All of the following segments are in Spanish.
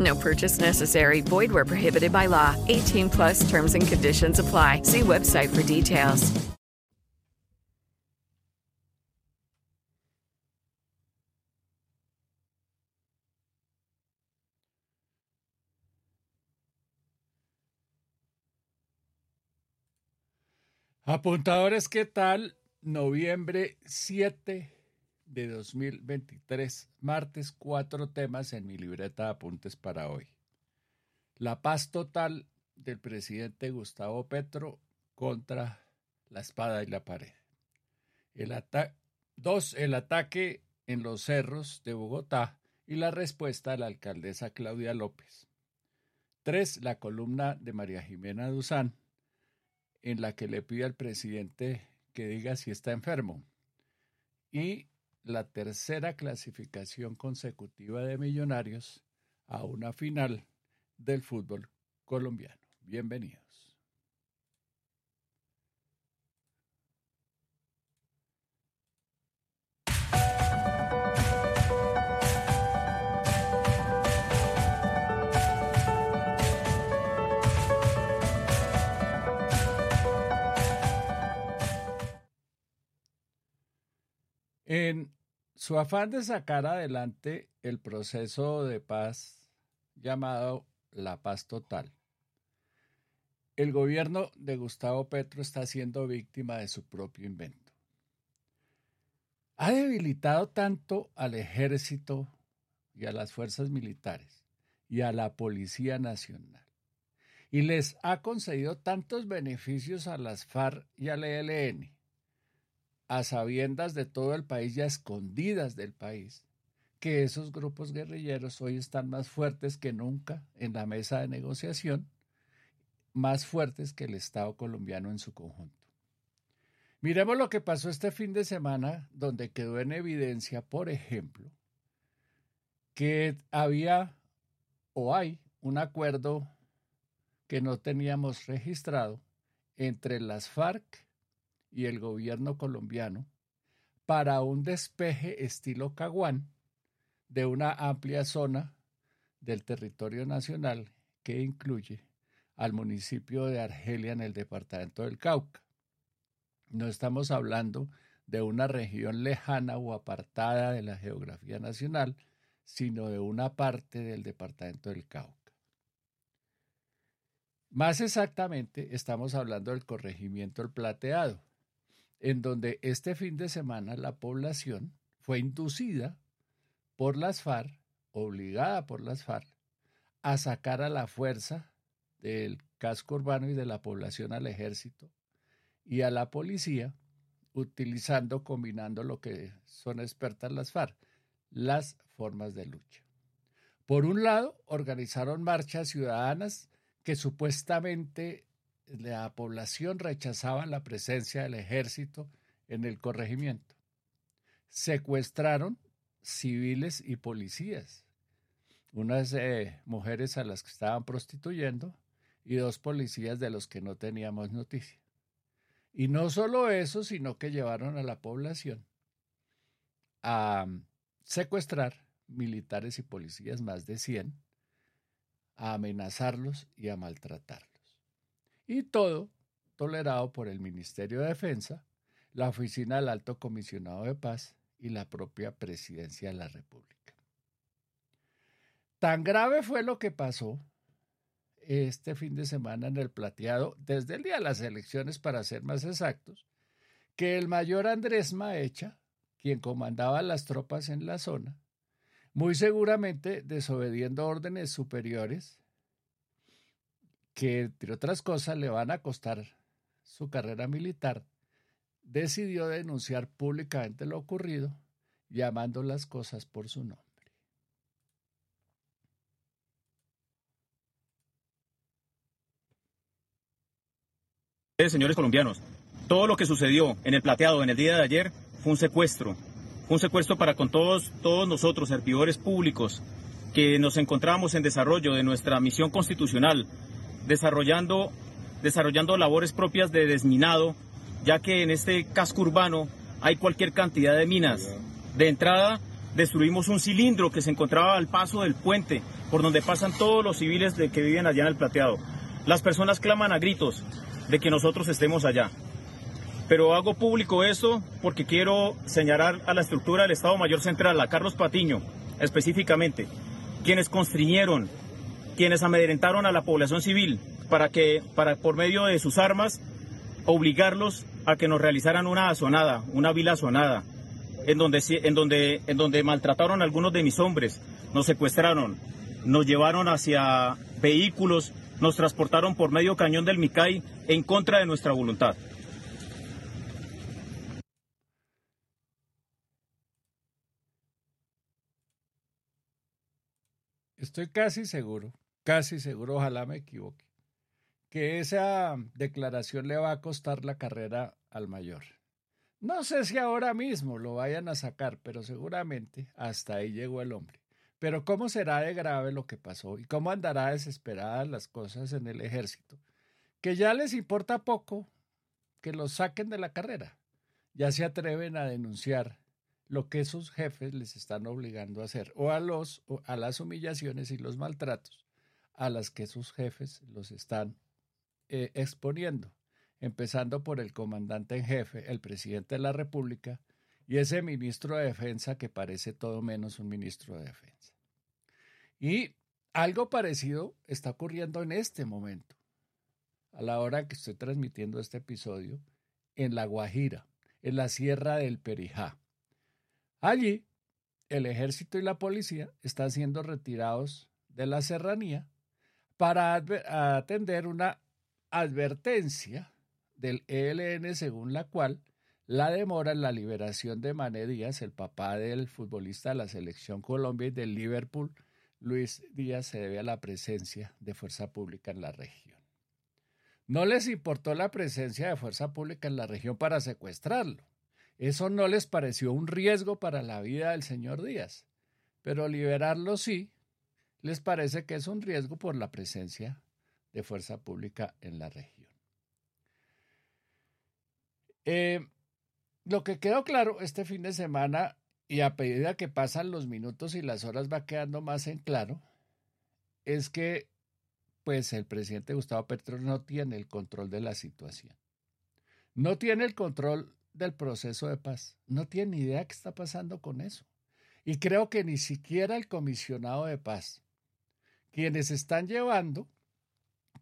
No purchase necessary. Void where prohibited by law. 18 plus terms and conditions apply. See website for details. Apuntadores, ¿qué tal? Noviembre 7 de 2023, martes, cuatro temas en mi libreta de apuntes para hoy. La paz total del presidente Gustavo Petro contra la espada y la pared. El dos, el ataque en los cerros de Bogotá y la respuesta de la alcaldesa Claudia López. Tres, la columna de María Jimena Duzán, en la que le pide al presidente que diga si está enfermo. Y la tercera clasificación consecutiva de Millonarios a una final del fútbol colombiano. Bienvenidos. En su afán de sacar adelante el proceso de paz llamado la paz total, el gobierno de Gustavo Petro está siendo víctima de su propio invento. Ha debilitado tanto al ejército y a las fuerzas militares y a la Policía Nacional y les ha concedido tantos beneficios a las FARC y al ELN a sabiendas de todo el país y a escondidas del país, que esos grupos guerrilleros hoy están más fuertes que nunca en la mesa de negociación, más fuertes que el Estado colombiano en su conjunto. Miremos lo que pasó este fin de semana, donde quedó en evidencia, por ejemplo, que había o hay un acuerdo que no teníamos registrado entre las FARC y el gobierno colombiano para un despeje estilo Caguán de una amplia zona del territorio nacional que incluye al municipio de Argelia en el departamento del Cauca. No estamos hablando de una región lejana o apartada de la geografía nacional, sino de una parte del departamento del Cauca. Más exactamente, estamos hablando del corregimiento El Plateado, en donde este fin de semana la población fue inducida por las FARC, obligada por las FARC, a sacar a la fuerza del casco urbano y de la población al ejército y a la policía, utilizando, combinando lo que son expertas las FARC, las formas de lucha. Por un lado, organizaron marchas ciudadanas que supuestamente la población rechazaba la presencia del ejército en el corregimiento. Secuestraron civiles y policías, unas eh, mujeres a las que estaban prostituyendo y dos policías de los que no teníamos noticia. Y no solo eso, sino que llevaron a la población a secuestrar militares y policías, más de 100, a amenazarlos y a maltratarlos. Y todo tolerado por el Ministerio de Defensa, la Oficina del Alto Comisionado de Paz y la propia Presidencia de la República. Tan grave fue lo que pasó este fin de semana en el plateado, desde el día de las elecciones para ser más exactos, que el mayor Andrés Maecha, quien comandaba las tropas en la zona, muy seguramente desobediendo órdenes superiores, que entre otras cosas le van a costar su carrera militar, decidió denunciar públicamente lo ocurrido, llamando las cosas por su nombre. Señores colombianos, todo lo que sucedió en el plateado en el día de ayer fue un secuestro, fue un secuestro para con todos, todos nosotros, servidores públicos, que nos encontramos en desarrollo de nuestra misión constitucional, desarrollando, desarrollando labores propias de desminado, ya que en este casco urbano hay cualquier cantidad de minas. De entrada, destruimos un cilindro que se encontraba al paso del puente, por donde pasan todos los civiles de que viven allá en el plateado. Las personas claman a gritos de que nosotros estemos allá. Pero hago público eso porque quiero señalar a la estructura del Estado Mayor Central, a Carlos Patiño específicamente, quienes constriñeron, quienes amedrentaron a la población civil para que, para, por medio de sus armas, obligarlos a que nos realizaran una azonada, una vila azonada, en donde, en, donde, en donde maltrataron a algunos de mis hombres, nos secuestraron, nos llevaron hacia vehículos, nos transportaron por medio cañón del Micay en contra de nuestra voluntad. Estoy casi seguro, casi seguro, ojalá me equivoque, que esa declaración le va a costar la carrera al mayor. No sé si ahora mismo lo vayan a sacar, pero seguramente hasta ahí llegó el hombre. Pero ¿cómo será de grave lo que pasó y cómo andará desesperadas las cosas en el ejército? Que ya les importa poco que los saquen de la carrera. Ya se atreven a denunciar lo que sus jefes les están obligando a hacer, o a, los, a las humillaciones y los maltratos a las que sus jefes los están eh, exponiendo, empezando por el comandante en jefe, el presidente de la República, y ese ministro de Defensa que parece todo menos un ministro de Defensa. Y algo parecido está ocurriendo en este momento, a la hora que estoy transmitiendo este episodio, en La Guajira, en la Sierra del Perijá. Allí, el ejército y la policía están siendo retirados de la serranía para atender una advertencia del ELN según la cual la demora en la liberación de Mané Díaz, el papá del futbolista de la selección Colombia y del Liverpool, Luis Díaz, se debe a la presencia de fuerza pública en la región. No les importó la presencia de fuerza pública en la región para secuestrarlo. Eso no les pareció un riesgo para la vida del señor Díaz, pero liberarlo sí, les parece que es un riesgo por la presencia de fuerza pública en la región. Eh, lo que quedó claro este fin de semana, y a medida que pasan los minutos y las horas va quedando más en claro, es que pues el presidente Gustavo Petro no tiene el control de la situación. No tiene el control del proceso de paz. No tiene ni idea qué está pasando con eso. Y creo que ni siquiera el comisionado de paz, quienes están llevando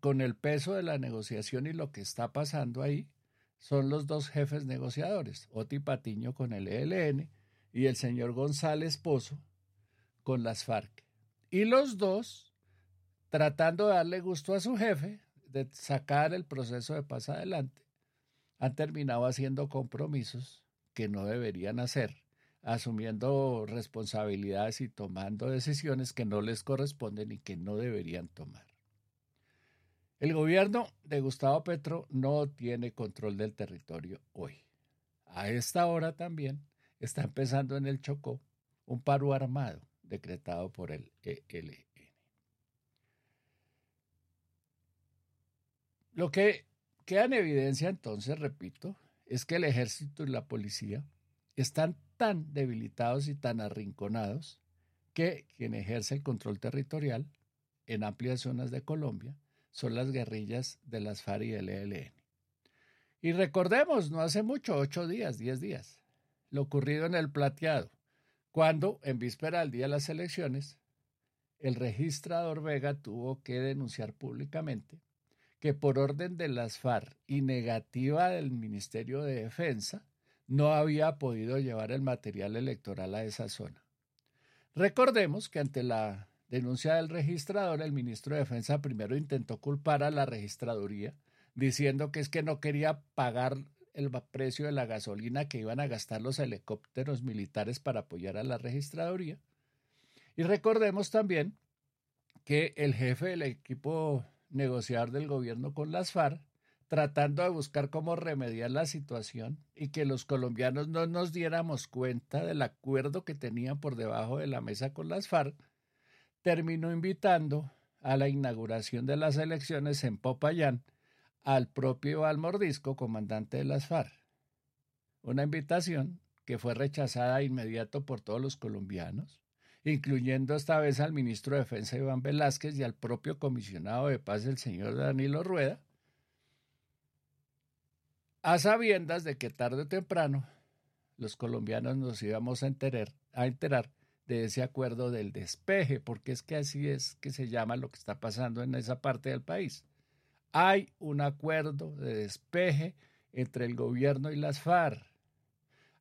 con el peso de la negociación y lo que está pasando ahí, son los dos jefes negociadores, Oti Patiño con el ELN y el señor González Pozo con las FARC. Y los dos tratando de darle gusto a su jefe, de sacar el proceso de paz adelante, han terminado haciendo compromisos que no deberían hacer, asumiendo responsabilidades y tomando decisiones que no les corresponden y que no deberían tomar. El gobierno de Gustavo Petro no tiene control del territorio hoy. A esta hora también está empezando en el Chocó un paro armado decretado por el ELN. Lo que Queda en evidencia entonces, repito, es que el ejército y la policía están tan debilitados y tan arrinconados que quien ejerce el control territorial en amplias zonas de Colombia son las guerrillas de las FARC y el ELN. Y recordemos, no hace mucho, ocho días, diez días, lo ocurrido en el plateado, cuando, en víspera del día de las elecciones, el registrador Vega tuvo que denunciar públicamente que por orden de las FARC y negativa del Ministerio de Defensa, no había podido llevar el material electoral a esa zona. Recordemos que ante la denuncia del registrador, el ministro de Defensa primero intentó culpar a la registraduría, diciendo que es que no quería pagar el precio de la gasolina que iban a gastar los helicópteros militares para apoyar a la registraduría. Y recordemos también que el jefe del equipo negociador del gobierno con las FARC, tratando de buscar cómo remediar la situación y que los colombianos no nos diéramos cuenta del acuerdo que tenían por debajo de la mesa con las FARC, terminó invitando a la inauguración de las elecciones en Popayán al propio Almordisco, comandante de las FARC. Una invitación que fue rechazada de inmediato por todos los colombianos, incluyendo esta vez al ministro de Defensa Iván Velázquez y al propio comisionado de paz, el señor Danilo Rueda, a sabiendas de que tarde o temprano los colombianos nos íbamos a enterar, a enterar de ese acuerdo del despeje, porque es que así es que se llama lo que está pasando en esa parte del país. Hay un acuerdo de despeje entre el gobierno y las FARC,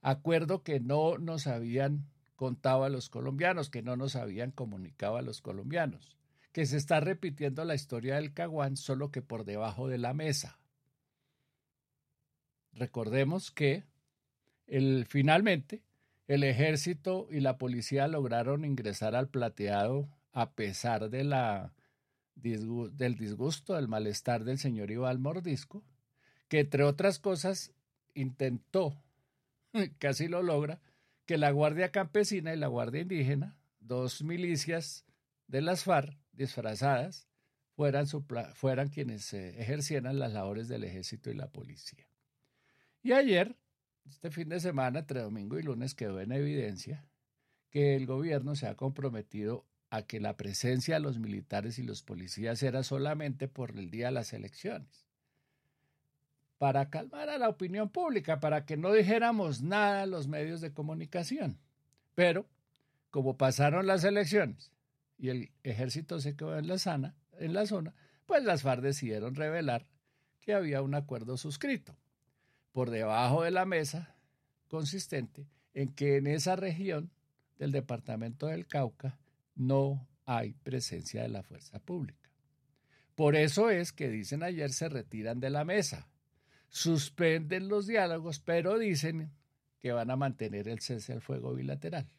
acuerdo que no nos habían contado a los colombianos, que no nos habían comunicado a los colombianos, que se está repitiendo la historia del Caguán solo que por debajo de la mesa. Recordemos que el, finalmente el ejército y la policía lograron ingresar al plateado a pesar de la del disgusto, del malestar del señor Iván Mordisco, que entre otras cosas intentó, casi lo logra, que la Guardia Campesina y la Guardia Indígena, dos milicias de las FARC disfrazadas, fueran, quienes eh, ejercieran las labores del ejército y la policía. Y ayer, este fin de semana, entre domingo y lunes, quedó en evidencia que el gobierno se ha comprometido a que la presencia de los militares y los policías era solamente por el día de las elecciones, para calmar a la opinión pública, para que no dijéramos nada a los medios de comunicación. Pero, como pasaron las elecciones y el ejército se quedó en la, zona, pues las FARC decidieron revelar que había un acuerdo suscrito por debajo de la mesa consistente en que en esa región del departamento del Cauca no hay presencia de la fuerza pública. Por eso es que dicen ayer se retiran de la mesa, suspenden los diálogos, pero dicen que van a mantener el cese al fuego bilateral,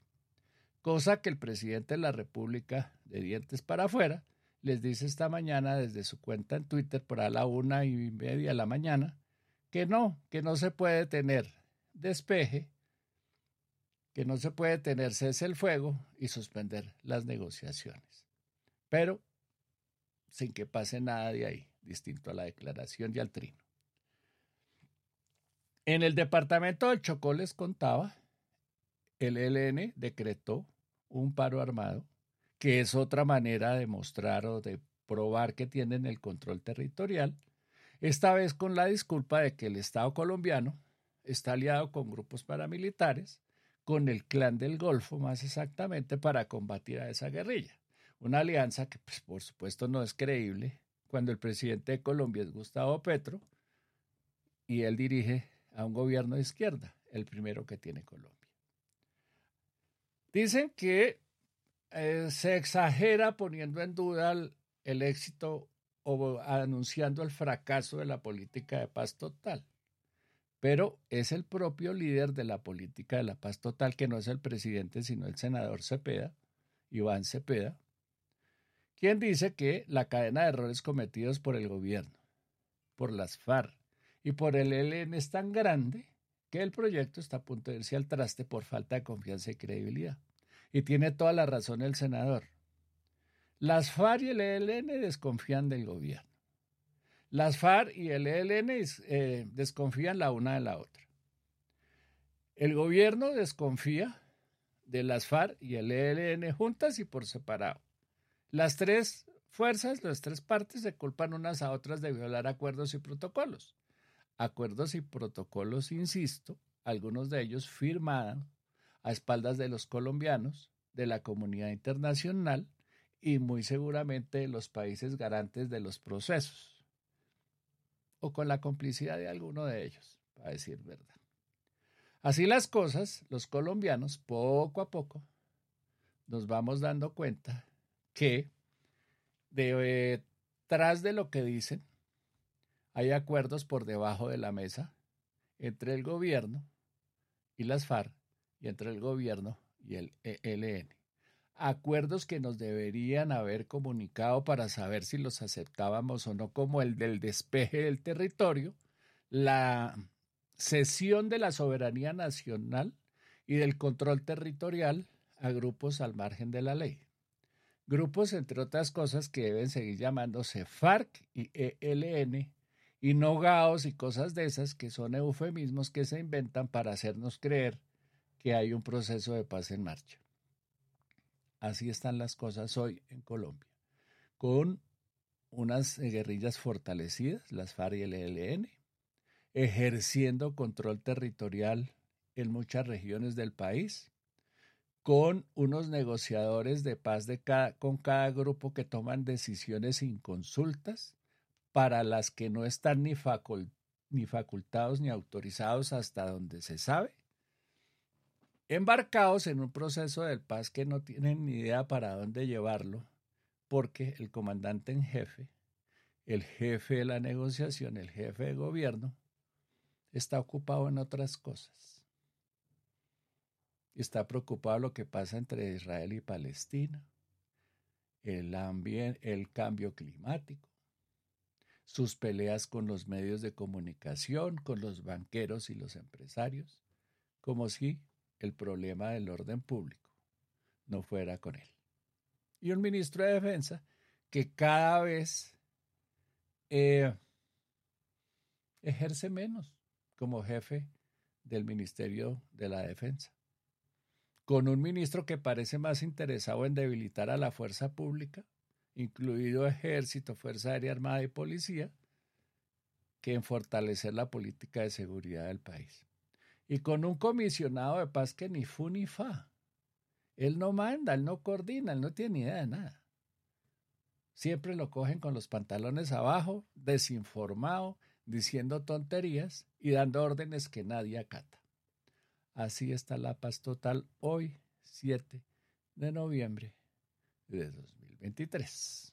cosa que el presidente de la República, de dientes para afuera, les dice esta mañana desde su cuenta en Twitter por a la una y media de la mañana, que no, que no se puede tener despeje que no se puede tener cese el fuego y suspender las negociaciones. Pero sin que pase nada de ahí, distinto a la declaración y al trino. En el departamento del Chocó les contaba, el ELN decretó un paro armado, que es otra manera de mostrar o de probar que tienen el control territorial, esta vez con la disculpa de que el Estado colombiano está aliado con grupos paramilitares con el clan del Golfo, más exactamente, para combatir a esa guerrilla. Una alianza que, pues, por supuesto, no es creíble cuando el presidente de Colombia es Gustavo Petro y él dirige a un gobierno de izquierda, el primero que tiene Colombia. Dicen que eh, se exagera poniendo en duda el, el éxito o anunciando el fracaso de la política de paz total pero es el propio líder de la política de la paz total, que no es el presidente, sino el senador Cepeda, Iván Cepeda, quien dice que la cadena de errores cometidos por el gobierno, por las FARC y por el ELN es tan grande que el proyecto está a punto de irse al traste por falta de confianza y credibilidad. Y tiene toda la razón el senador. Las FARC y el ELN desconfían del gobierno. Las FARC y el ELN eh, desconfían la una de la otra. El gobierno desconfía de las FARC y el ELN juntas y por separado. Las tres fuerzas, las tres partes se culpan unas a otras de violar acuerdos y protocolos. Acuerdos y protocolos, insisto, algunos de ellos firmados a espaldas de los colombianos, de la comunidad internacional y muy seguramente de los países garantes de los procesos. o con la complicidad de alguno de ellos, a decir verdad. Así las cosas, los colombianos, poco a poco, nos vamos dando cuenta que detrás de lo que dicen hay acuerdos por debajo de la mesa entre el gobierno y las FARC y entre el gobierno y el ELN. Acuerdos que nos deberían haber comunicado para saber si los aceptábamos o no, como el del despeje del territorio, la cesión de la soberanía nacional y del control territorial a grupos al margen de la ley. Grupos, entre otras cosas, que deben seguir llamándose FARC y ELN, y no GAOS y cosas de esas que son eufemismos que se inventan para hacernos creer que hay un proceso de paz en marcha. Así están las cosas hoy en Colombia, con unas guerrillas fortalecidas, las FARC y el ELN, ejerciendo control territorial en muchas regiones del país, con unos negociadores de paz de con cada grupo que toman decisiones sin consultas, para las que no están ni, facultados ni autorizados hasta donde se sabe, embarcados en un proceso de paz que no tienen ni idea para dónde llevarlo, porque el comandante en jefe, el jefe de la negociación, el jefe de gobierno, está ocupado en otras cosas. Está preocupado lo que pasa entre Israel y Palestina, el, el cambio climático, sus peleas con los medios de comunicación, con los banqueros y los empresarios, como si el problema del orden público no fuera con él. Y un ministro de Defensa que cada vez eh, ejerce menos como jefe del Ministerio de la Defensa, con un ministro que parece más interesado en debilitar a la fuerza pública incluido ejército, fuerza aérea, armada y policía, que en fortalecer la política de seguridad del país. Y con un comisionado de paz que ni fu ni fa. Él no manda, él no coordina, él no tiene idea de nada. Siempre lo cogen con los pantalones abajo, desinformado, diciendo tonterías y dando órdenes que nadie acata. Así está la paz total hoy, 7 de noviembre de 2023.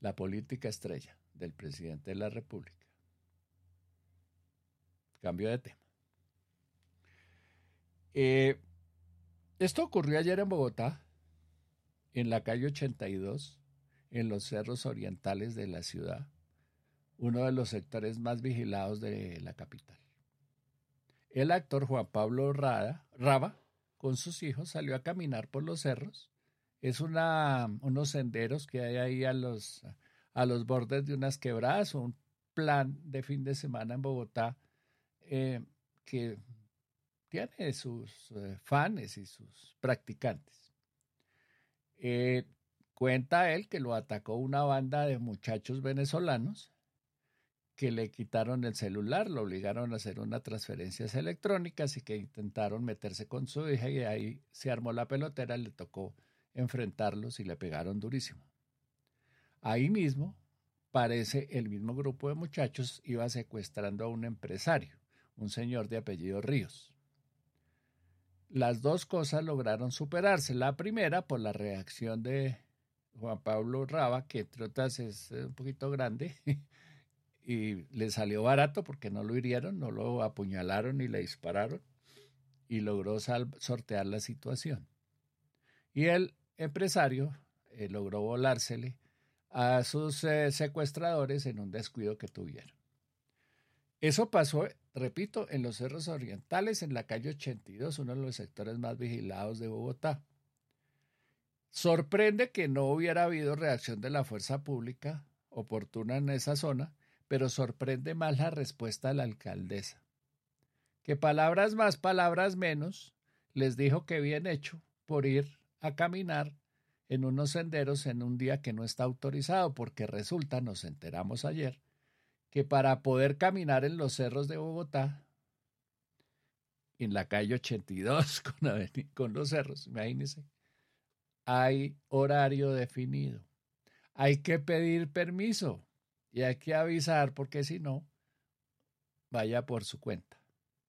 La política estrella del presidente de la República. Cambio de tema. Eh, esto ocurrió ayer en Bogotá, en la calle 82, en los cerros orientales de la ciudad, uno de los sectores más vigilados de la capital. El actor Juan Pablo Rada, Raba, con sus hijos, salió a caminar por los cerros es unos senderos que hay ahí a los, a los bordes de unas quebradas, un plan de fin de semana en Bogotá eh, que tiene sus eh, fans y sus practicantes. Eh, cuenta él que lo atacó una banda de muchachos venezolanos que le quitaron el celular, lo obligaron a hacer unas transferencias electrónicas y que intentaron meterse con su hija y ahí se armó la pelotera, le tocó enfrentarlos y le pegaron durísimo. Ahí mismo, parece el mismo grupo de muchachos iba secuestrando a un empresario, un señor de apellido Ríos. Las dos cosas lograron superarse. La primera por la reacción de Juan Pablo Raba, que entre otras es eh, un poquito grande, y le salió barato porque no lo hirieron, no lo apuñalaron ni le dispararon, y logró sortear la situación. Y él empresario eh, logró volársele a sus eh, secuestradores en un descuido que tuvieron. Eso pasó, repito, en los cerros orientales, en la calle 82, uno de los sectores más vigilados de Bogotá. Sorprende que no hubiera habido reacción de la fuerza pública oportuna en esa zona, pero sorprende más la respuesta de la alcaldesa, que palabras más, palabras menos, les dijo que bien hecho por ir a caminar en unos senderos en un día que no está autorizado, porque resulta, nos enteramos ayer, que para poder caminar en los cerros de Bogotá, en la calle 82 con, con los cerros, imagínense, hay horario definido. Hay que pedir permiso. Y hay que avisar porque si no, vaya por su cuenta.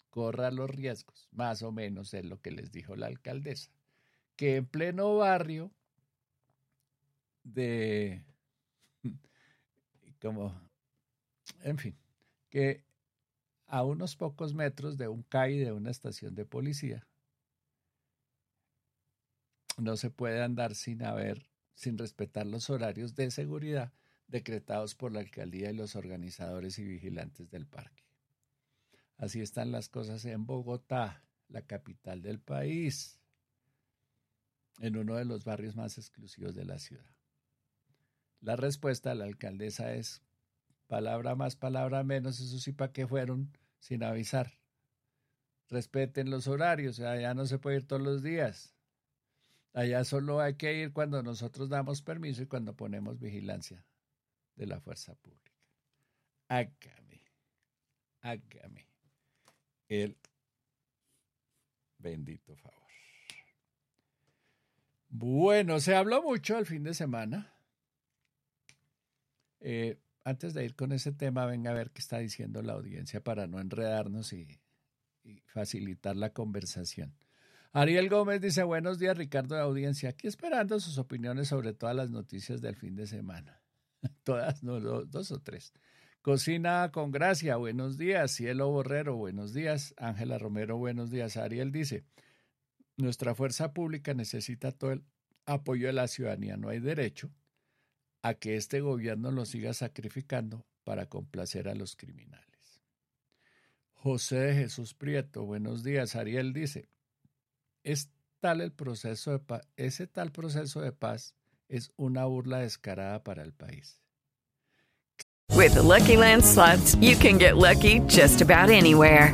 Corra los riesgos, más o menos es lo que les dijo la alcaldesa. Que en pleno barrio de como en fin, que a unos pocos metros de un CAI de una estación de policía no se puede andar sin haber, sin respetar los horarios de seguridad decretados por la alcaldía y los organizadores y vigilantes del parque. Así están las cosas en Bogotá, la capital del país, en uno de los barrios más exclusivos de la ciudad. La respuesta de la alcaldesa es palabra más, palabra menos, eso sí, ¿para qué fueron sin avisar? Respeten los horarios, allá no se puede ir todos los días. Allá solo hay que ir cuando nosotros damos permiso y cuando ponemos vigilancia de la fuerza pública. Hágame, hágame el bendito favor. Bueno, se habló mucho el fin de semana. Eh, antes de ir con ese tema, venga a ver qué está diciendo la audiencia para no enredarnos y, facilitar la conversación. Ariel Gómez dice, buenos días Ricardo de audiencia, aquí esperando sus opiniones sobre todas las noticias del fin de semana. todas, no, dos, o tres. Cocina con gracia, buenos días. Cielo Borrero, buenos días. Ángela Romero, buenos días. Ariel dice, nuestra fuerza pública necesita todo el apoyo de la ciudadanía. No hay derecho a que este gobierno lo siga sacrificando para complacer a los criminales. José de Jesús Prieto, buenos días. Ariel dice, es tal el proceso ese tal proceso de paz es una burla descarada para el país. With the Lucky Land slots, you can get lucky just about anywhere.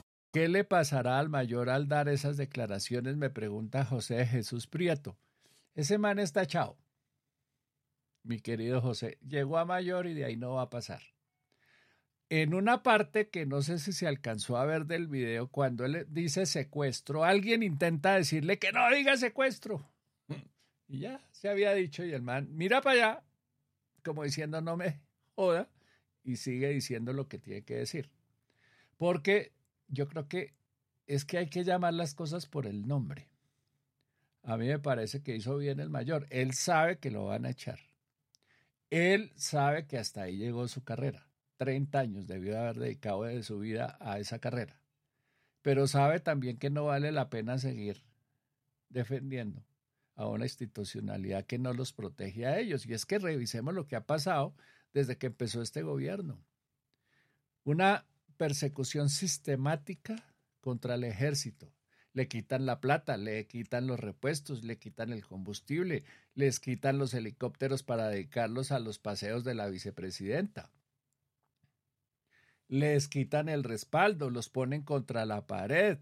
¿Qué le pasará al mayor al dar esas declaraciones? Me pregunta José Jesús Prieto. Ese man está chao. Mi querido José, llegó a mayor y de ahí no va a pasar. En una parte que no sé si se alcanzó a ver del video, cuando él dice secuestro, alguien intenta decirle que no diga secuestro. Y ya se había dicho y el man mira para allá, como diciendo no me joda, y sigue diciendo lo que tiene que decir. Porque yo creo que es que hay que llamar las cosas por el nombre. A mí me parece que hizo bien el mayor. Él sabe que lo van a echar. Él sabe que hasta ahí llegó su carrera. 30 años debió haber dedicado de su vida a esa carrera. Pero sabe también que no vale la pena seguir defendiendo a una institucionalidad que no los protege a ellos. Y es que revisemos lo que ha pasado desde que empezó este gobierno. Una persecución sistemática contra el ejército. Le quitan la plata, le quitan los repuestos, le quitan el combustible, les quitan los helicópteros para dedicarlos a los paseos de la vicepresidenta. Les quitan el respaldo, los ponen contra la pared,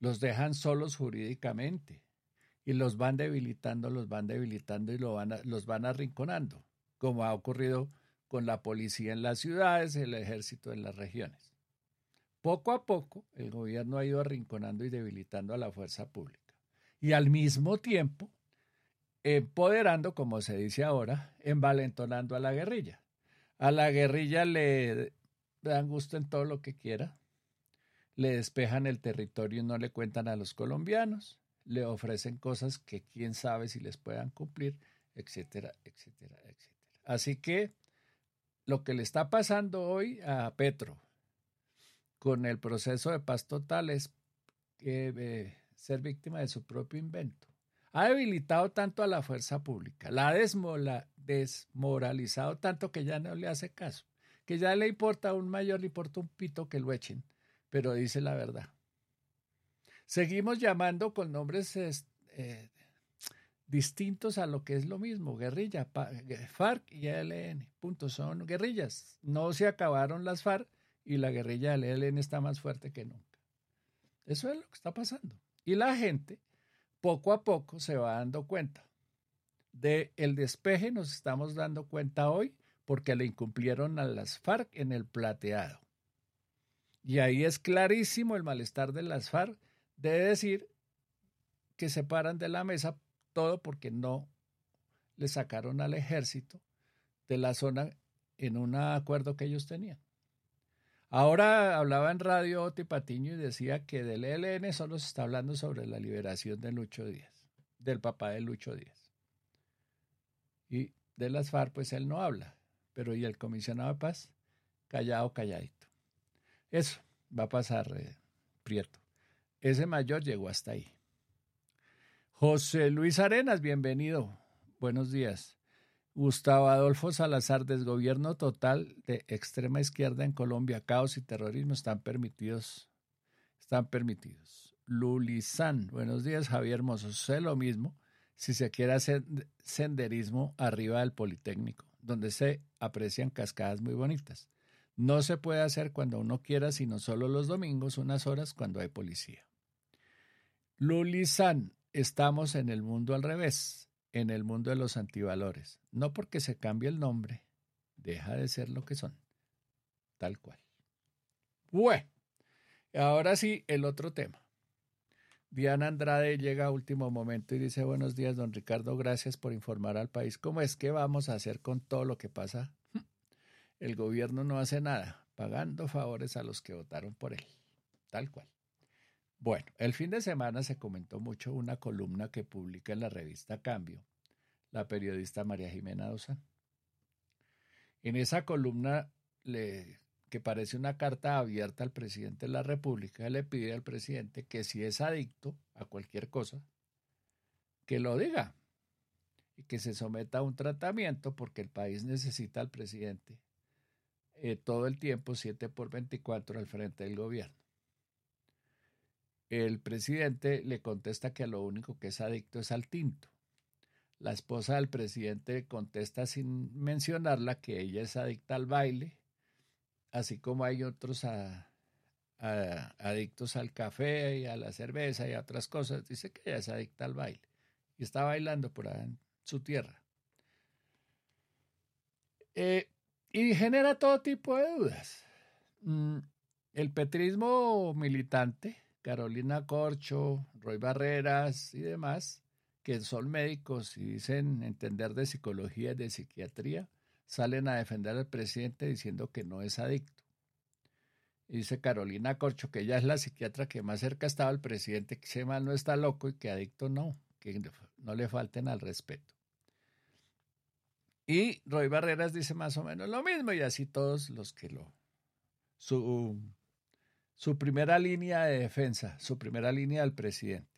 los dejan solos jurídicamente y los van debilitando, los van debilitando y los van arrinconando, como ha ocurrido con la policía en las ciudades, el ejército en las regiones. Poco a poco, el gobierno ha ido arrinconando y debilitando a la fuerza pública. Y al mismo tiempo, empoderando, como se dice ahora, envalentonando a la guerrilla. A la guerrilla le dan gusto en todo lo que quiera, le despejan el territorio y no le cuentan a los colombianos, le ofrecen cosas que quién sabe si les puedan cumplir, etcétera, etcétera, etcétera. Así que lo que le está pasando hoy a Petro con el proceso de paz total es eh, ser víctima de su propio invento. Ha debilitado tanto a la fuerza pública, la ha desmoralizado tanto que ya no le hace caso, que ya le importa a un mayor, le importa un pito que lo echen, pero dice la verdad. Seguimos llamando con nombres eh, distintos a lo que es lo mismo, guerrilla, FARC y ELN, punto, son guerrillas. No se acabaron las FARC y la guerrilla del ELN está más fuerte que nunca. Eso es lo que está pasando. Y la gente poco a poco se va dando cuenta. De el despeje nos estamos dando cuenta hoy porque le incumplieron a las FARC en el plateado. Y ahí es clarísimo el malestar de las FARC de decir que se paran de la mesa todo porque no le sacaron al ejército de la zona en un acuerdo que ellos tenían. Ahora hablaba en radio Oti Patiño y decía que del ELN solo se está hablando sobre la liberación de Lucho Díaz, del papá de Lucho Díaz. Y de las FARC, pues él no habla, pero y el comisionado de paz, callado, calladito. Eso va a pasar, eh, Prieto. Ese mayor llegó hasta ahí. José Luis Arenas, bienvenido. Buenos días. Gustavo Adolfo Salazar, desgobierno total de extrema izquierda en Colombia, caos y terrorismo están permitidos. Están permitidos. Lulizán, buenos días, Javier Hermoso. Sé lo mismo si se quiere hacer senderismo arriba del Politécnico, donde se aprecian cascadas muy bonitas. No se puede hacer cuando uno quiera, sino solo los domingos, unas horas cuando hay policía. Lulizán, estamos en el mundo al revés, en el mundo de los antivalores. No porque se cambie el nombre, deja de ser lo que son. Tal cual. Bueno, ahora sí, el otro tema. Diana Andrade llega a último momento y dice, buenos días, don Ricardo, gracias por informar al país. ¿Cómo es que vamos a hacer con todo lo que pasa? El gobierno no hace nada, pagando favores a los que votaron por él. Tal cual. Bueno, el fin de semana se comentó mucho una columna que publica en la revista Cambio la periodista María Jimena Dosán. En esa columna, le, que parece una carta abierta al presidente de la República, le pide al presidente que si es adicto a cualquier cosa, que lo diga y que se someta a un tratamiento porque el país necesita al presidente eh, todo el tiempo, 7 por 24, al frente del gobierno. El presidente le contesta que lo único que es adicto es al tinto. La esposa del presidente contesta sin mencionarla que ella es adicta al baile, así como hay otros adictos al café y a la cerveza y a otras cosas. Dice que ella es adicta al baile y está bailando por ahí en su tierra. Eh, y genera todo tipo de dudas. Mm, el petrismo militante Carolina Corcho, Roy Barreras y demás, que son médicos y dicen entender de psicología y de psiquiatría, salen a defender al presidente diciendo que no es adicto. dice Carolina Corcho que ella es la psiquiatra que más cerca estaba al presidente, que ese mal no está loco y que adicto no, que no le falten al respeto. Y Roy Barreras dice más o menos lo mismo y así todos los que lo... su primera línea de defensa, su primera línea del presidente.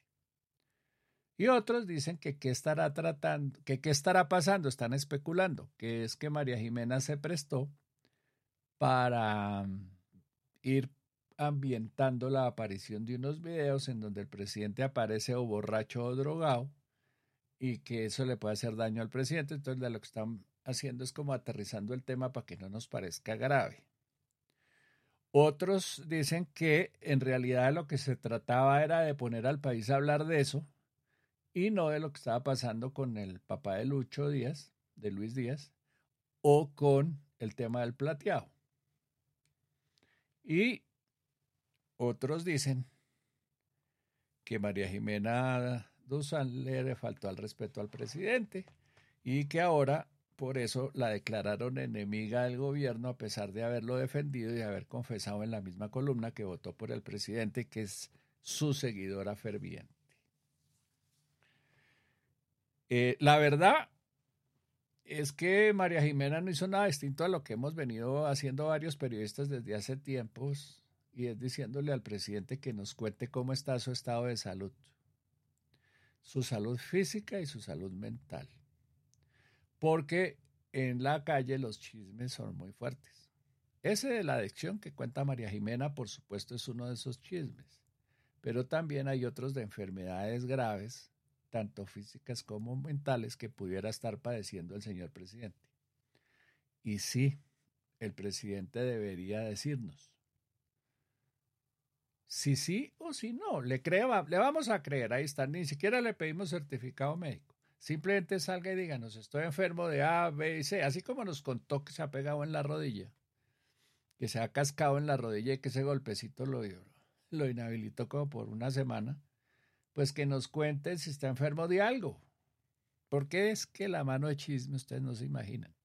Y otros dicen que qué estará tratando, que qué estará pasando, están especulando, que es que María Jimena se prestó para mm, ir ambientando la aparición de unos videos en donde el presidente aparece o borracho o drogado y que eso le puede hacer daño al presidente. Entonces lo que están haciendo es como aterrizando el tema para que no nos parezca grave. Otros dicen que en realidad lo que se trataba era de poner al país a hablar de eso y no de lo que estaba pasando con el papá de Lucho Díaz, de Luis Díaz, o con el tema del plateado. Y otros dicen que María Jimena Duzán le faltó al respeto al presidente y que ahora por eso la declararon enemiga del gobierno a pesar de haberlo defendido y haber confesado en la misma columna que votó por el presidente, que es su seguidora ferviente. Eh, la verdad es que María Jimena no hizo nada distinto a lo que hemos venido haciendo varios periodistas desde hace tiempos y es diciéndole al presidente que nos cuente cómo está su estado de salud, su salud física y su salud mental porque en la calle los chismes son muy fuertes. Ese de la adicción que cuenta María Jimena, por supuesto, es uno de esos chismes, pero también hay otros de enfermedades graves, tanto físicas como mentales, que pudiera estar padeciendo el señor presidente. Y sí, el presidente debería decirnos, si sí o si no. Le, le vamos a creer, ahí está. Ni siquiera le pedimos certificado médico. Simplemente salga y díganos, estoy enfermo de A, B y C, así como nos contó que se ha pegado en la rodilla, que se ha cascado en la rodilla y que ese golpecito lo, lo inhabilitó como por una semana, pues que nos cuente si está enfermo de algo. Porque es que la mano de chisme, ustedes no se imaginan.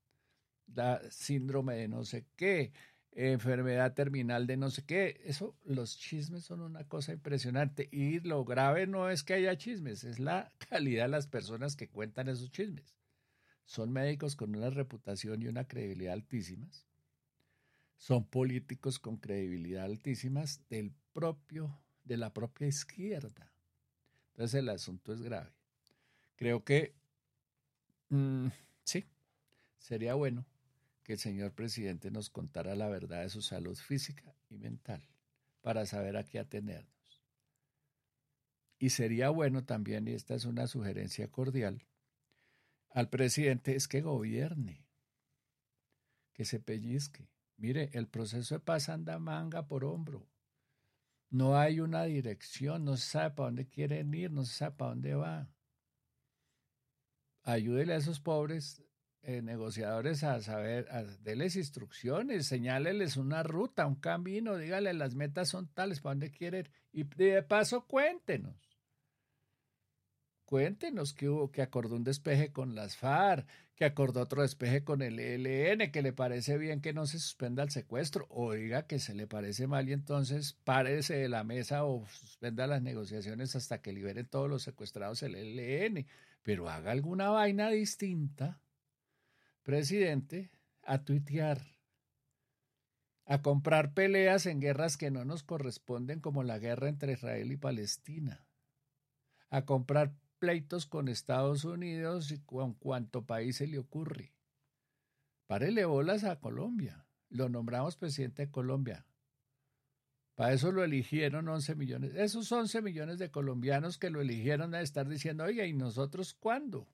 Da síndrome de no sé qué, enfermedad terminal de no sé qué. Eso, los chismes son una cosa impresionante. Y lo grave no es que haya chismes, es la calidad de las personas que cuentan esos chismes. Son médicos con una reputación y una credibilidad altísimas. Son políticos con credibilidad altísimas del propio, de la propia izquierda. Entonces el asunto es grave. Creo que mm, sí, sería bueno que el señor presidente nos contara la verdad de su salud física y mental para saber a qué atenernos. Y sería bueno también, y esta es una sugerencia cordial, al presidente es que gobierne, que se pellizque. Mire, el proceso de paz anda manga por hombro. No hay una dirección, no se sabe para dónde quieren ir, no se sabe para dónde va. Ayúdele a esos pobres eh, negociadores a saber, a, deles instrucciones, señáleles una ruta, un camino, dígale las metas son tales, para dónde quieren y de paso cuéntenos. Cuéntenos que hubo, que acordó un despeje con las FARC, que acordó otro despeje con el ELN, que le parece bien que no se suspenda el secuestro, o diga que se le parece mal y entonces párese de la mesa o suspenda las negociaciones hasta que liberen todos los secuestrados el ELN, pero haga alguna vaina distinta presidente a tuitear, a comprar peleas en guerras que no nos corresponden como la guerra entre Israel y Palestina, a comprar pleitos con Estados Unidos y con cuanto país se le ocurre. Párele bolas a Colombia. Lo nombramos presidente de Colombia. Para eso lo eligieron 11 millones. Esos 11 millones de colombianos que lo eligieron a estar diciendo, oiga, ¿y nosotros cuándo?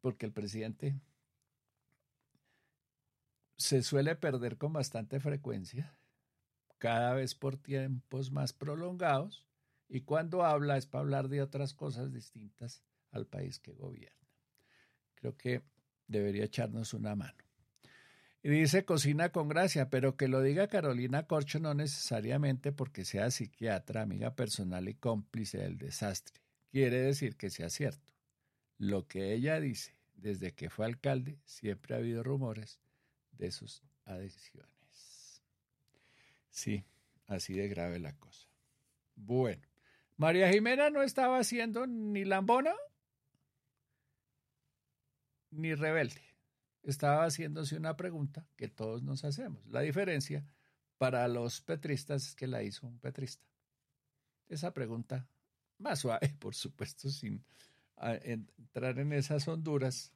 Porque el presidente se suele perder con bastante frecuencia, cada vez por tiempos más prolongados, y cuando habla es para hablar de otras cosas distintas al país que gobierna. Creo que debería echarnos una mano. Y dice cocina con gracia, pero que lo diga Carolina Corcho no necesariamente porque sea psiquiatra, amiga personal y cómplice del desastre. Quiere decir que sea cierto. Lo que ella dice desde que fue alcalde, siempre ha habido rumores de sus adicciones. Sí, así de grave la cosa. Bueno, María Jimena no estaba haciendo ni lambona ni rebelde. Estaba haciéndose una pregunta que todos nos hacemos. La diferencia para los petristas es que la hizo un petrista. Esa pregunta más suave, por supuesto, sin ah, entrar en esas honduras,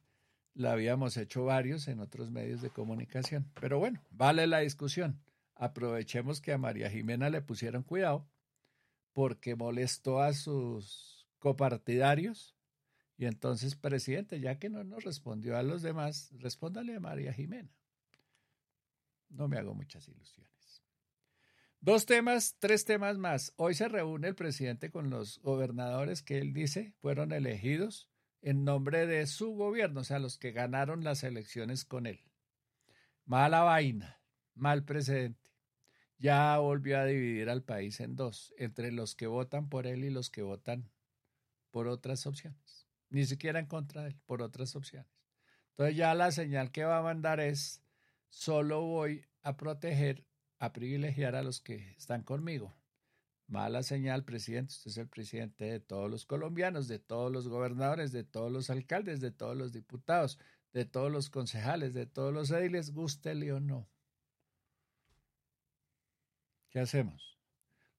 la habíamos hecho varios en otros medios de comunicación. Pero bueno, vale la discusión. Aprovechemos que a María Jimena le pusieron cuidado porque molestó a sus copartidarios. Y entonces, presidente, ya que no nos respondió a los demás, respóndale a María Jimena. No me hago muchas ilusiones. Dos temas, tres temas más. Hoy se reúne el presidente con los gobernadores que él dice fueron elegidos en nombre de su gobierno, o sea, los que ganaron las elecciones con él. Mala vaina, mal precedente. Ya volvió a dividir al país en dos, entre los que votan por él y los que votan por otras opciones. Ni siquiera en contra de él, por otras opciones. Entonces ya la señal que va a mandar es, solo voy a proteger, a privilegiar a los que están conmigo. Mala señal, presidente. Usted es el presidente de todos los colombianos, de todos los gobernadores, de todos los alcaldes, de todos los diputados, de todos los concejales, de todos los ediles, gústele o no. ¿Qué hacemos?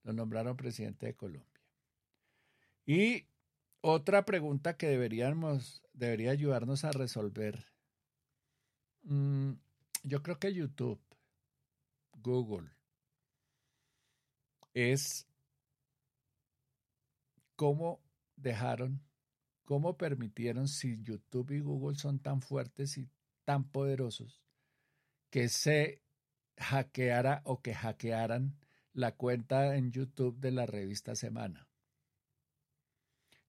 Lo nombraron presidente de Colombia. Y otra pregunta que deberíamos, debería ayudarnos a resolver. Mm, yo creo que YouTube, Google, es cómo dejaron, cómo permitieron, si YouTube y Google son tan fuertes y tan poderosos, que se hackeara o que hackearan la cuenta en YouTube de la revista Semana.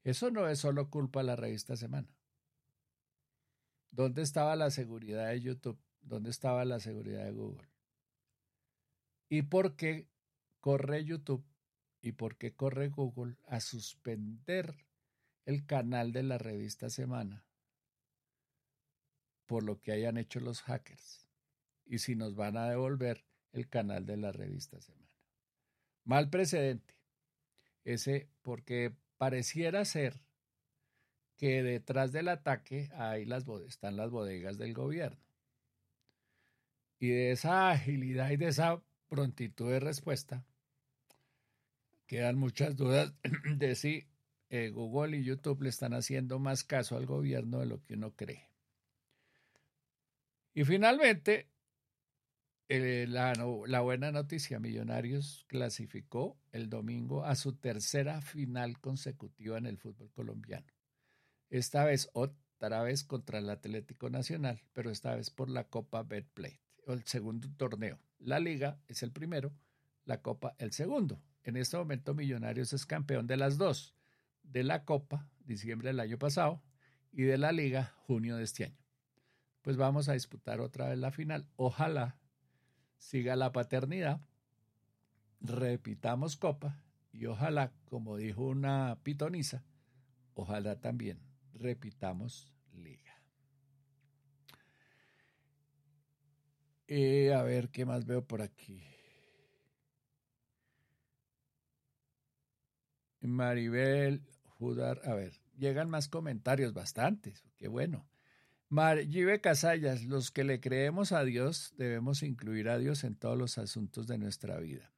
Eso no es solo culpa de la revista Semana. ¿Dónde estaba la seguridad de YouTube? ¿Dónde estaba la seguridad de Google? ¿Y por qué corre YouTube y por qué corre Google a suspender el canal de la revista Semana por lo que hayan hecho los hackers? Y si nos van a devolver el canal de la revista Semana. Mal precedente. Ese porque pareciera ser que detrás del ataque las, están las bodegas del gobierno. Y de esa agilidad y de esa prontitud de respuesta, quedan muchas dudas de si eh, Google y YouTube le están haciendo más caso al gobierno de lo que uno cree. Y finalmente, eh, la, la, buena noticia, Millonarios clasificó el domingo a su tercera final consecutiva en el fútbol colombiano. Esta vez otra vez contra el Atlético Nacional, pero esta vez por la Copa Betplay, el segundo torneo. La liga es el primero, la Copa el segundo. En este momento Millonarios es campeón de las dos, de la Copa, diciembre del año pasado, y de la liga, junio de este año. Pues vamos a disputar otra vez la final. Ojalá siga la paternidad, repitamos copa y ojalá, como dijo una pitonisa, ojalá también repitamos liga. Eh, a ver qué más veo por aquí. Maribel, Judar, a ver, llegan más comentarios, bastantes, qué bueno. Margive Casallas, los que le creemos a Dios debemos incluir a Dios en todos los asuntos de nuestra vida.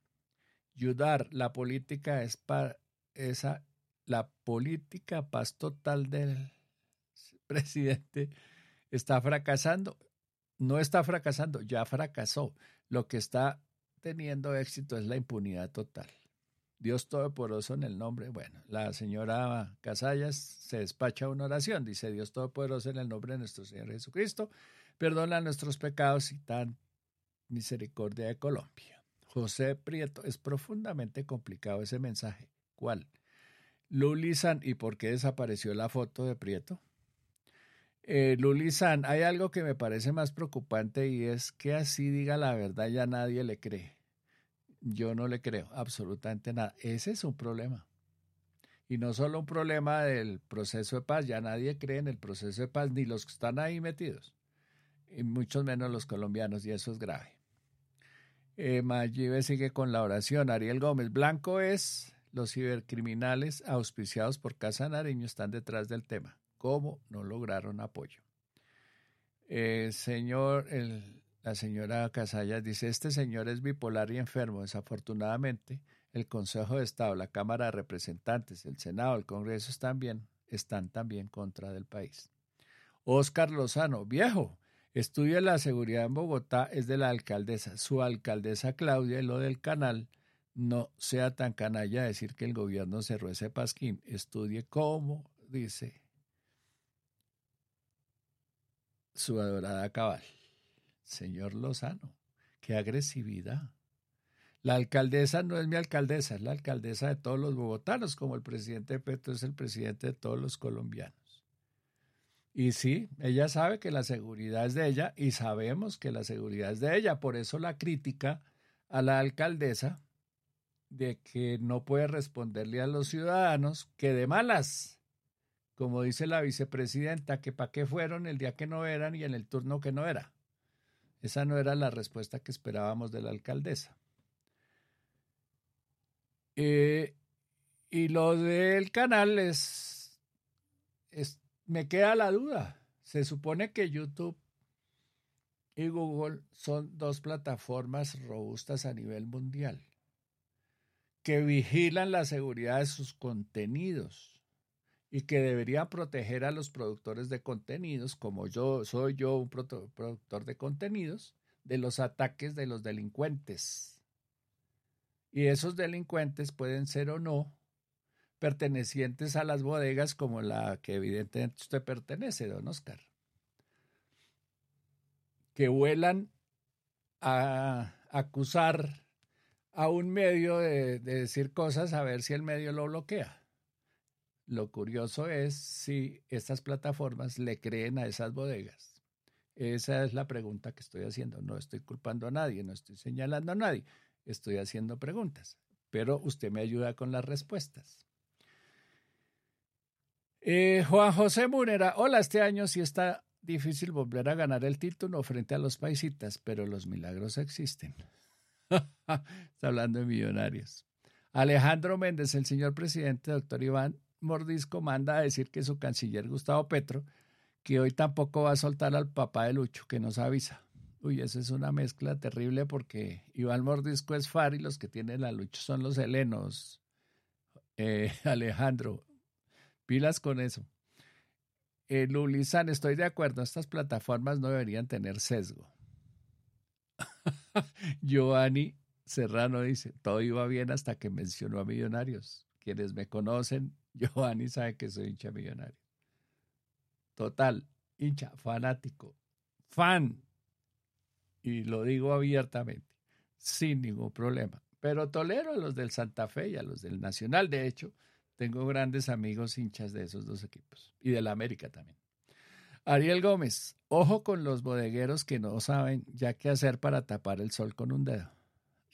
Yudar, la política es para esa, la política paz total del presidente está fracasando. No está fracasando, ya fracasó. Lo que está teniendo éxito es la impunidad total. Dios Todopoderoso en el nombre. Bueno, la señora Casallas se despacha una oración. Dice Dios Todopoderoso en el nombre de nuestro Señor Jesucristo. Perdona nuestros pecados y tan misericordia de Colombia. José Prieto, es profundamente complicado ese mensaje. ¿Cuál? Lulizan, ¿y por qué desapareció la foto de Prieto? Eh, Lulizan, hay algo que me parece más preocupante y es que así diga la verdad ya nadie le cree. Yo no le creo absolutamente nada. Ese es un problema. Y no solo un problema del proceso de paz, ya nadie cree en el proceso de paz, ni los que están ahí metidos, y mucho menos los colombianos, y eso es grave. Eh, sigue con la oración. Ariel Gómez, blanco es, los cibercriminales auspiciados por Casa Nariño están detrás del tema. ¿Cómo no lograron apoyo? Eh, señor, el, la señora Casallas dice, este señor es bipolar y enfermo. Desafortunadamente, el Consejo de Estado, la Cámara de Representantes, el Senado, el Congreso están, bien, están también contra del país. Oscar Lozano, viejo, estudia la seguridad en Bogotá, es de la alcaldesa. Su alcaldesa Claudia y lo del canal, no sea tan canalla decir que el gobierno cerró ese pasquín. Estudie cómo, dice su adorada cabal. Señor Lozano, qué agresividad. La alcaldesa no es mi alcaldesa, es la alcaldesa de todos los bogotanos, como el presidente Petro es el presidente de todos los colombianos. Y sí, ella sabe que la seguridad es de ella y sabemos que la seguridad es de ella. Por eso la crítica a la alcaldesa de que no puede responderle a los ciudadanos que de malas, como dice la vicepresidenta, que para qué fueron el día que no eran y en el turno que no era. Esa no era la respuesta que esperábamos de la alcaldesa. Eh, y lo del canal es, es, me queda la duda. Se supone que YouTube y Google son dos plataformas robustas a nivel mundial que vigilan la seguridad de sus contenidos y que debería proteger a los productores de contenidos, como yo soy yo un productor de contenidos, de los ataques de los delincuentes. Y esos delincuentes pueden ser o no pertenecientes a las bodegas como la que evidentemente usted pertenece, don Oscar, que vuelan a acusar a un medio de, decir cosas a ver si el medio lo bloquea. Lo curioso es si estas plataformas le creen a esas bodegas. Esa es la pregunta que estoy haciendo. No estoy culpando a nadie, no estoy señalando a nadie, estoy haciendo preguntas, pero usted me ayuda con las respuestas. Eh, Juan José Munera, hola, este año sí está difícil volver a ganar el título frente a los paisitas, pero los milagros existen. Está hablando de millonarios. Alejandro Méndez, el señor presidente, doctor Iván Mordisco, manda a decir que su canciller Gustavo Petro, que hoy tampoco va a soltar al papá de Lucho, que nos avisa. Uy, eso es una mezcla terrible porque Iván Mordisco es FAR y los que tienen a Lucho son los helenos. Eh, Alejandro, pilas con eso. Eh, Lulizan, estoy de acuerdo, estas plataformas no deberían tener sesgo. Giovanni Serrano dice, todo iba bien hasta que mencionó a Millonarios. Quienes me conocen, Giovanni sabe que soy hincha millonario. Total, hincha, fanático, fan. Y lo digo abiertamente, sin ningún problema. Pero tolero a los del Santa Fe y a los del Nacional. De hecho, tengo grandes amigos hinchas de esos dos equipos y del América también. Ariel Gómez, ojo con los bodegueros que no saben ya qué hacer para tapar el sol con un dedo.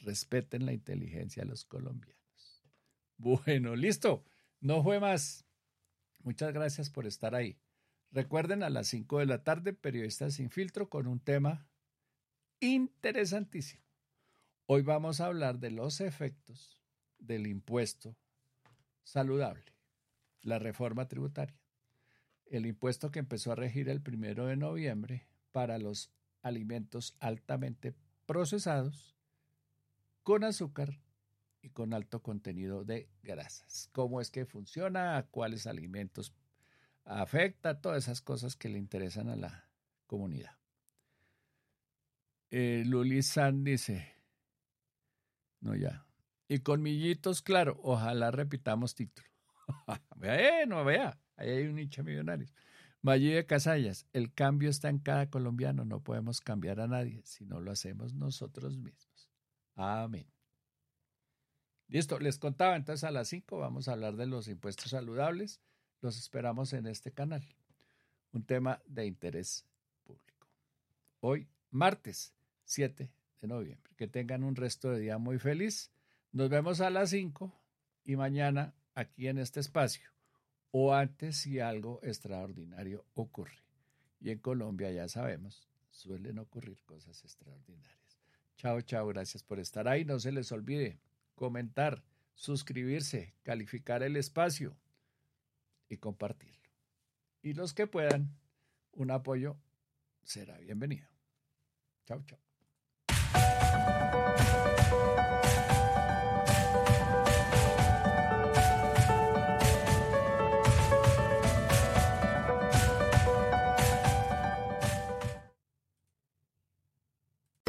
Respeten la inteligencia de los colombianos. Bueno, listo. No fue más. Muchas gracias por estar ahí. Recuerden a las 5 de la tarde, Periodistas sin filtro, con un tema interesantísimo. Hoy vamos a hablar de los efectos del impuesto saludable, la reforma tributaria el impuesto que empezó a regir el primero de noviembre para los alimentos altamente procesados con azúcar y con alto contenido de grasas. ¿Cómo es que funciona? ¿A cuáles alimentos afecta? Todas esas cosas que le interesan a la comunidad. Eh, Luli San dice, no ya. Y con millitos, claro, ojalá repitamos título. no vea. Ahí hay un hincha millonario. De Casallas, el cambio está en cada colombiano, no podemos cambiar a nadie si no lo hacemos nosotros mismos. Amén. Listo, les contaba entonces a las 5 vamos a hablar de los impuestos saludables. Los esperamos en este canal. Un tema de interés público. Hoy, martes 7 de noviembre. Que tengan un resto de día muy feliz. Nos vemos a las 5 y mañana aquí en este espacio o antes si algo extraordinario ocurre. Y en Colombia ya sabemos, suelen ocurrir cosas extraordinarias. Chao, chao, gracias por estar ahí. No se les olvide comentar, suscribirse, calificar el espacio y compartirlo. Y los que puedan, un apoyo será bienvenido. Chao, chao.